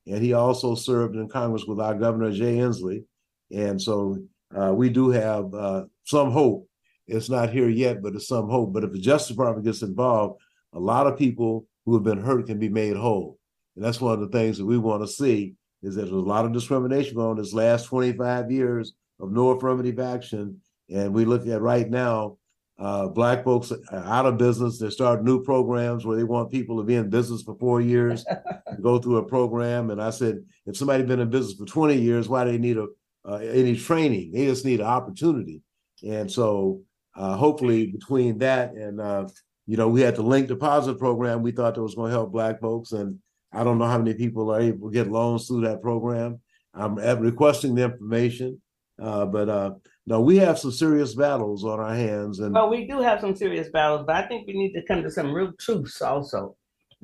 and he also served in Congress with our Governor Jay Inslee, and so uh, we do have uh, some hope it's not here yet, but it's some hope. But if the Justice Department gets involved, a lot of people who have been hurt can be made whole. And that's one of the things that we want to see is that there's a lot of discrimination going on this last 25 years of no affirmative action. And we look at right now, uh, black folks are out of business. They're starting new programs where they want people to be in business for four years, go through a program. And I said, if somebody's been in business for 20 years, why do they need a, uh, any training? They just need an opportunity. And so uh, hopefully between that and uh, you know we had the link deposit program we thought that was going to help black folks and i don't know how many people are able to get loans through that program. I'm requesting the information uh, but uh, no we have some serious battles on our hands and well we do have some serious battles but i think we need to come to some real truths also.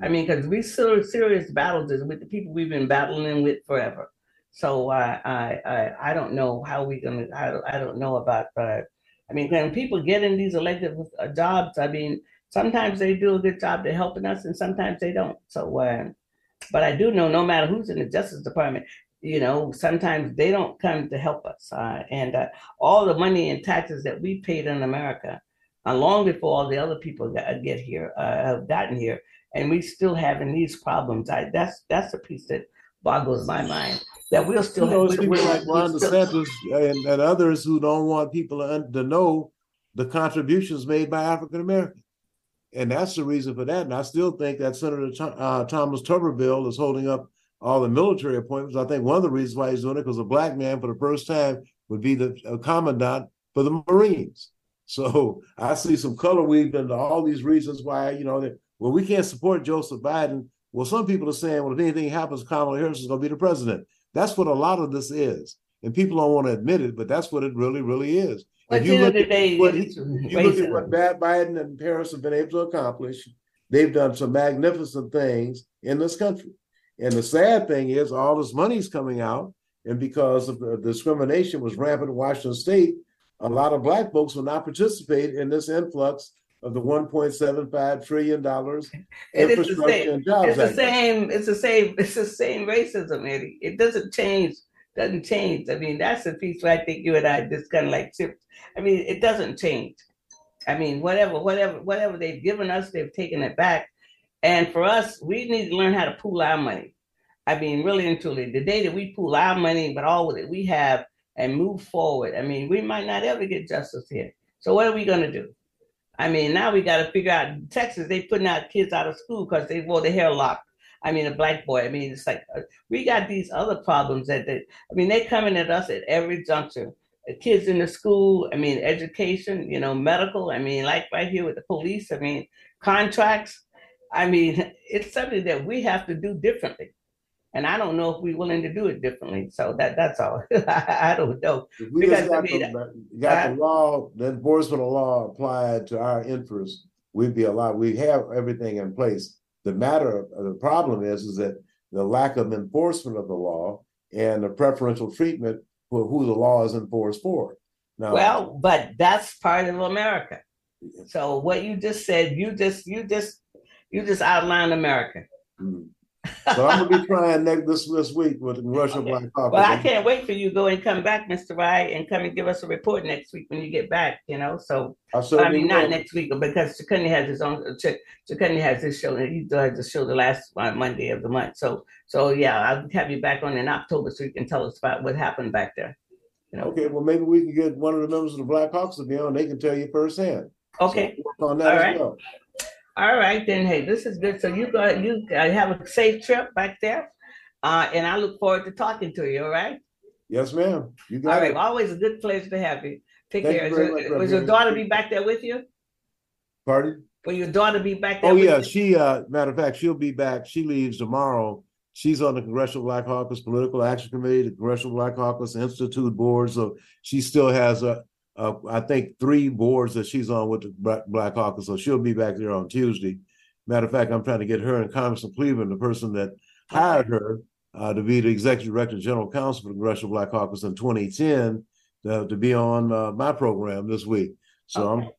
I mean because we serious battles is with the people we've been battling with forever. So uh, I, I i don't know how we're gonna i, I don't know about uh, I mean, when people get in these elected uh, jobs, I mean, sometimes they do a good job to helping us, and sometimes they don't. So, uh, but I do know, no matter who's in the Justice Department, you know, sometimes they don't come to help us. Uh, and uh, all the money and taxes that we paid in America, uh, long before all the other people got, get here, uh, have gotten here, and we still having these problems. I, that's that's a piece that boggles my mind. That we'll still you know, have people like Ron DeSantis and, and others who don't want people to, to know the contributions made by African Americans. And that's the reason for that. And I still think that Senator uh, Thomas Tuberville is holding up all the military appointments. I think one of the reasons why he's doing it because a black man for the first time would be the commandant for the Marines. So I see some color weaved into all these reasons why, you know, that well, we can't support Joseph Biden. Well, some people are saying, well, if anything happens, Kamala Harris is going to be the president. That's what a lot of this is. And people don't want to admit it, but that's what it really, really is. But if you look, at, day, what, you look at what Biden and Harris have been able to accomplish, they've done some magnificent things in this country. And the sad thing is, all this money's coming out, and because of the discrimination was rampant in Washington State, a lot of black folks will not participate in this influx of the 1.75 trillion dollars infrastructure same, and jobs. It's the same. It's the same. It's the same racism, Eddie. It doesn't change. Doesn't change. I mean, that's the piece where I think you and I just kind of like chipped. I mean, it doesn't change. I mean, whatever, whatever, whatever they've given us, they've taken it back. And for us, we need to learn how to pool our money. I mean, really and truly, the day that we pool our money, but all that we have, and move forward. I mean, we might not ever get justice here. So what are we going to do? I mean, now we got to figure out. Texas, they putting out kids out of school because they wore their hair locked. I mean, a black boy. I mean, it's like uh, we got these other problems that they. I mean, they coming at us at every juncture. The kids in the school. I mean, education. You know, medical. I mean, like right here with the police. I mean, contracts. I mean, it's something that we have to do differently and I don't know if we're willing to do it differently. So that that's all. I don't know. If we because, got, I mean, the, got the law, the enforcement of law applied to our interests, we'd be a lot. We have everything in place. The matter, the problem is, is that the lack of enforcement of the law and the preferential treatment for who the law is enforced for. Now, well, but that's part of America. So what you just said, you just you just you just outlined America. Mm-hmm. So I'm gonna be trying next this this week with Russian okay. Black Caucus. Well, I can't wait for you to go and come back, Mr. Rye, and come and give us a report next week when you get back. You know, so I, I mean not next week because Chukundi has his own. Ch- has his show, and he does the show the last Monday of the month. So so yeah, I'll have you back on in October so you can tell us about what happened back there. You know? Okay, well maybe we can get one of the members of the Black Caucus to be on. They can tell you firsthand. Okay, so on that All right. Well. All right, then. Hey, this is good. So you go, you have a safe trip back there, uh, and I look forward to talking to you. All right. Yes, ma'am. You got all right. It. Always a good pleasure to have you. Take Thank care. You much, was your daughter be back there with you? Pardon? Will your daughter be back there? Oh yeah, you? she. uh Matter of fact, she'll be back. She leaves tomorrow. She's on the Congressional Black Caucus Political Action Committee, the Congressional Black Caucus Institute board. So she still has a uh, I think three boards that she's on with the Black Caucus, so she'll be back there on Tuesday. Matter of fact, I'm trying to get her and Congressman Cleveland, the person that hired her uh, to be the executive director, general counsel for the Congressional Black Caucus in 2010, to, to be on uh, my program this week. So okay. I'm.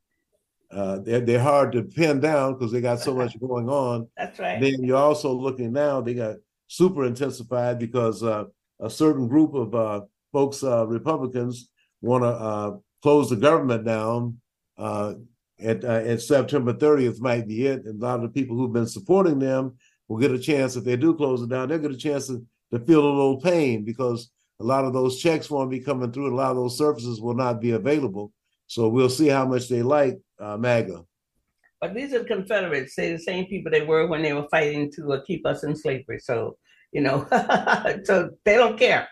Uh, they're, they're hard to pin down because they got so much going on. That's right. Then you're also looking now; they got super intensified because uh, a certain group of uh, folks, uh, Republicans, want to close the government down uh, at, uh, at September 30th might be it. And a lot of the people who've been supporting them will get a chance, if they do close it down, they'll get a chance to, to feel a little pain because a lot of those checks won't be coming through and a lot of those services will not be available. So we'll see how much they like uh, MAGA. But these are Confederates. They're the same people they were when they were fighting to uh, keep us in slavery. So, you know, so they don't care.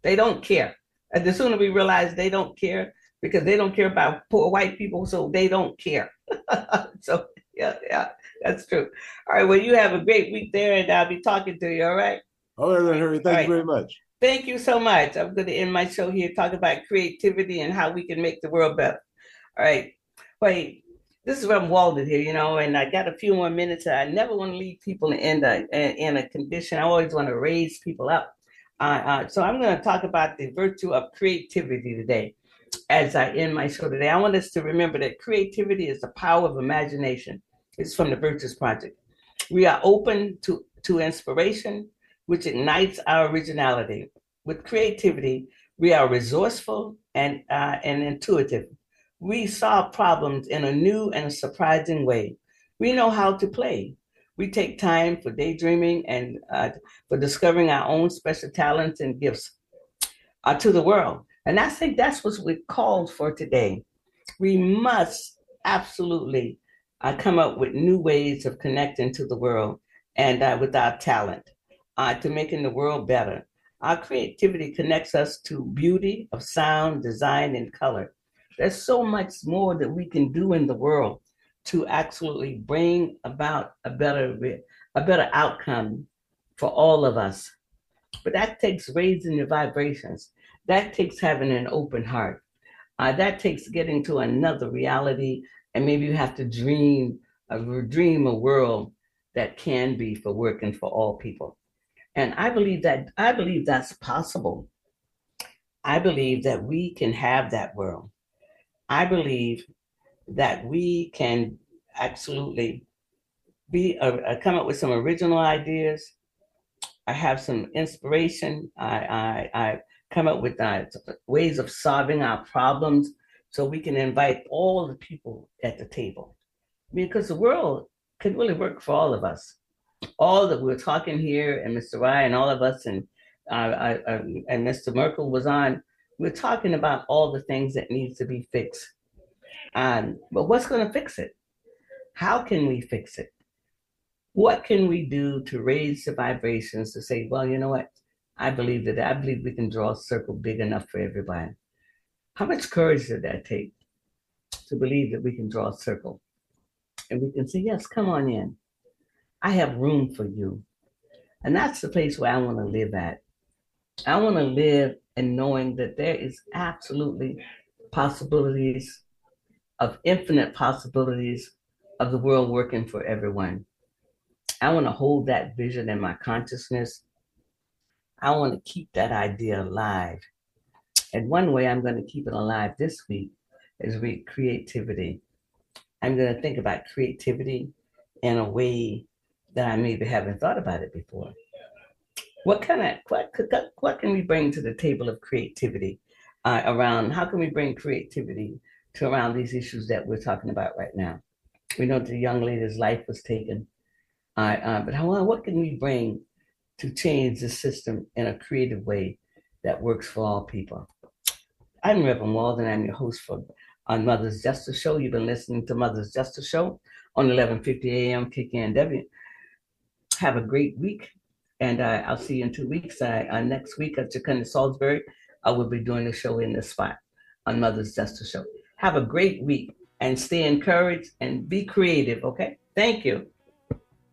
They don't care. And the sooner we realize they don't care, because they don't care about poor white people, so they don't care. so yeah, yeah, that's true. All right, well, you have a great week there, and I'll be talking to you. All right. All right, then, Harry. Thank you very much. Thank you so much. I'm going to end my show here talking about creativity and how we can make the world better. All right. Wait, this is where I'm Walden here, you know, and I got a few more minutes. I never want to leave people in a, in a condition. I always want to raise people up. Uh, uh, so I'm going to talk about the virtue of creativity today as I end my show today, I want us to remember that creativity is the power of imagination. It's from the Virtues Project. We are open to, to inspiration, which ignites our originality. with creativity, we are resourceful and uh, and intuitive. We solve problems in a new and surprising way. We know how to play. We take time for daydreaming and uh, for discovering our own special talents and gifts uh, to the world. And I think that's what we're called for today. We must absolutely uh, come up with new ways of connecting to the world and uh, with our talent uh, to making the world better. Our creativity connects us to beauty of sound, design, and color. There's so much more that we can do in the world to absolutely bring about a better a better outcome for all of us. But that takes raising the vibrations. That takes having an open heart. Uh, that takes getting to another reality, and maybe you have to dream a dream a world that can be for working for all people. And I believe that I believe that's possible. I believe that we can have that world. I believe that we can absolutely be uh, uh come up with some original ideas. I have some inspiration. I I, I come up with uh, ways of solving our problems so we can invite all the people at the table because the world could really work for all of us all that we are talking here, and Mr. Ryan, all of us, and uh, I, I, and Mr. Merkel was on. We're talking about all the things that needs to be fixed. Um, but what's going to fix it? How can we fix it? What can we do to raise the vibrations to say, well, you know what? I believe that I believe we can draw a circle big enough for everybody. How much courage did that take to believe that we can draw a circle? And we can say, yes, come on in. I have room for you. And that's the place where I want to live at. I want to live in knowing that there is absolutely possibilities of infinite possibilities of the world working for everyone. I want to hold that vision in my consciousness. I want to keep that idea alive. And one way I'm going to keep it alive this week is with creativity. I'm going to think about creativity in a way that I maybe haven't thought about it before. What kind of what what can we bring to the table of creativity uh, around? How can we bring creativity to around these issues that we're talking about right now? We know the young lady's life was taken, uh, uh, but how what can we bring to change the system in a creative way that works for all people? I'm Reverend Walden. I'm your host for on Mother's Justice Show. You've been listening to Mother's Justice Show on 11:50 a.m. KKNW have a great week. And uh, I'll see you in two weeks. Uh, uh, next week at Chukundi Salisbury, I will be doing the show in the spot on Mother's Justice Show. Have a great week and stay encouraged and be creative, okay? Thank you.